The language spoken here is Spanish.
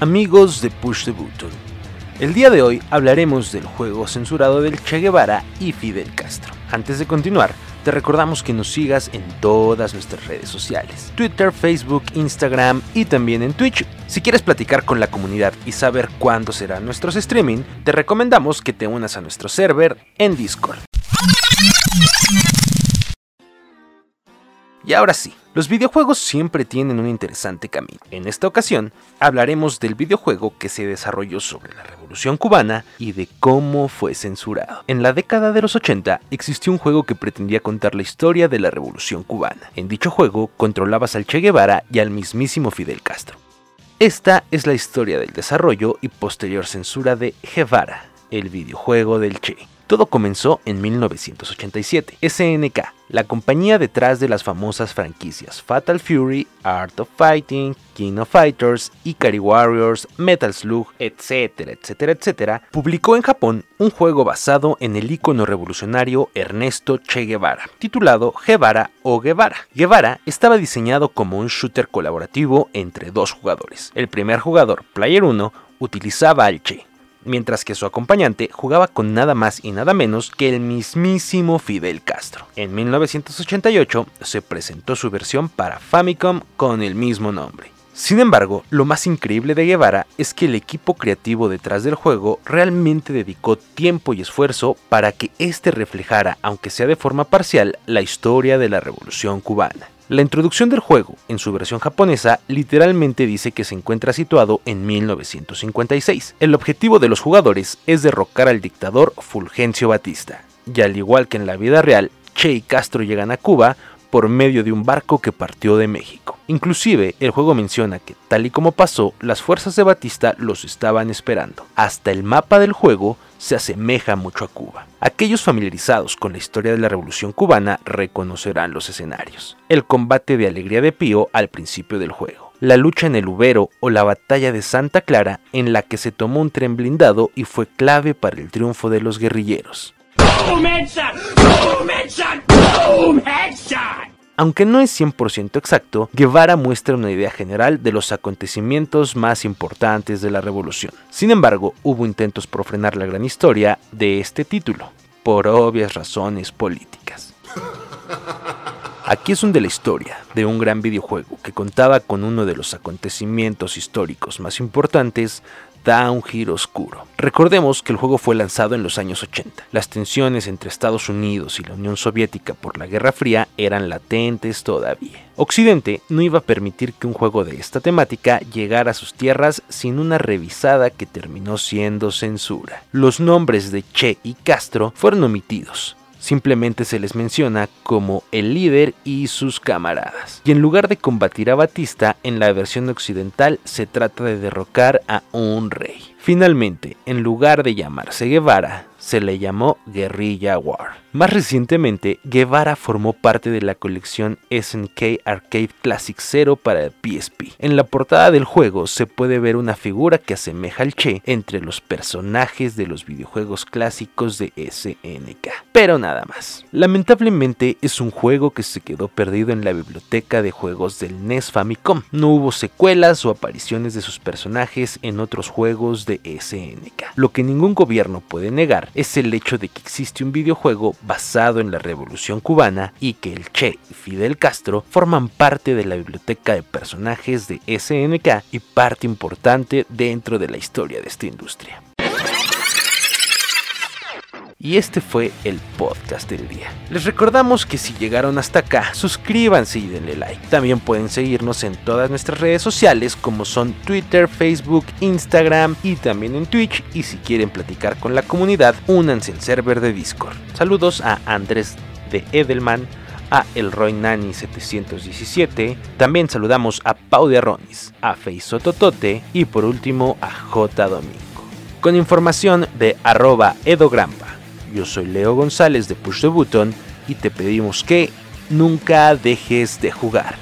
Amigos de Push the Button, el día de hoy hablaremos del juego censurado del Che Guevara y Fidel Castro. Antes de continuar, te recordamos que nos sigas en todas nuestras redes sociales, Twitter, Facebook, Instagram y también en Twitch. Si quieres platicar con la comunidad y saber cuándo serán nuestros streaming, te recomendamos que te unas a nuestro server en Discord. Y ahora sí, los videojuegos siempre tienen un interesante camino. En esta ocasión hablaremos del videojuego que se desarrolló sobre la Revolución cubana y de cómo fue censurado. En la década de los 80 existió un juego que pretendía contar la historia de la Revolución cubana. En dicho juego controlabas al Che Guevara y al mismísimo Fidel Castro. Esta es la historia del desarrollo y posterior censura de Guevara, el videojuego del Che. Todo comenzó en 1987. SNK, la compañía detrás de las famosas franquicias Fatal Fury, Art of Fighting, King of Fighters, Ikari Warriors, Metal Slug, etcétera, etcétera, etcétera, publicó en Japón un juego basado en el ícono revolucionario Ernesto Che Guevara, titulado Guevara o Guevara. Guevara estaba diseñado como un shooter colaborativo entre dos jugadores. El primer jugador, Player 1, utilizaba al Che, mientras que su acompañante jugaba con nada más y nada menos que el mismísimo Fidel Castro. En 1988 se presentó su versión para Famicom con el mismo nombre. Sin embargo, lo más increíble de Guevara es que el equipo creativo detrás del juego realmente dedicó tiempo y esfuerzo para que éste reflejara, aunque sea de forma parcial, la historia de la Revolución cubana. La introducción del juego, en su versión japonesa, literalmente dice que se encuentra situado en 1956. El objetivo de los jugadores es derrocar al dictador Fulgencio Batista, y al igual que en la vida real, Che y Castro llegan a Cuba por medio de un barco que partió de México. Inclusive, el juego menciona que, tal y como pasó, las fuerzas de Batista los estaban esperando. Hasta el mapa del juego se asemeja mucho a Cuba. Aquellos familiarizados con la historia de la Revolución cubana reconocerán los escenarios. El combate de Alegría de Pío al principio del juego. La lucha en el Ubero o la batalla de Santa Clara en la que se tomó un tren blindado y fue clave para el triunfo de los guerrilleros. Aunque no es 100% exacto, Guevara muestra una idea general de los acontecimientos más importantes de la revolución. Sin embargo, hubo intentos por frenar la gran historia de este título, por obvias razones políticas. Aquí es donde la historia de un gran videojuego que contaba con uno de los acontecimientos históricos más importantes da un giro oscuro. Recordemos que el juego fue lanzado en los años 80. Las tensiones entre Estados Unidos y la Unión Soviética por la Guerra Fría eran latentes todavía. Occidente no iba a permitir que un juego de esta temática llegara a sus tierras sin una revisada que terminó siendo censura. Los nombres de Che y Castro fueron omitidos, simplemente se les menciona como el líder y sus camaradas. Y en lugar de combatir a Batista, en la versión occidental se trata de derrocar a un rey. Finalmente, en lugar de llamarse Guevara, se le llamó Guerrilla War. Más recientemente, Guevara formó parte de la colección SNK Arcade Classic 0 para PSP. En la portada del juego se puede ver una figura que asemeja al Che entre los personajes de los videojuegos clásicos de SNK. Pero nada más. Lamentablemente es un juego que se quedó perdido en la biblioteca de juegos del NES Famicom. No hubo secuelas o apariciones de sus personajes en otros juegos de SNK. Lo que ningún gobierno puede negar es el hecho de que existe un videojuego basado en la Revolución cubana y que el Che y Fidel Castro forman parte de la biblioteca de personajes de SNK y parte importante dentro de la historia de esta industria. Y este fue el podcast del día. Les recordamos que si llegaron hasta acá, suscríbanse y denle like. También pueden seguirnos en todas nuestras redes sociales como son Twitter, Facebook, Instagram y también en Twitch. Y si quieren platicar con la comunidad, únanse al server de Discord. Saludos a Andrés de Edelman, a Elroy Nani 717. También saludamos a Pau de Arronis, a Feisototote y por último a J Domingo. Con información de arroba edogrampa. Yo soy Leo González de Push the Button y te pedimos que nunca dejes de jugar.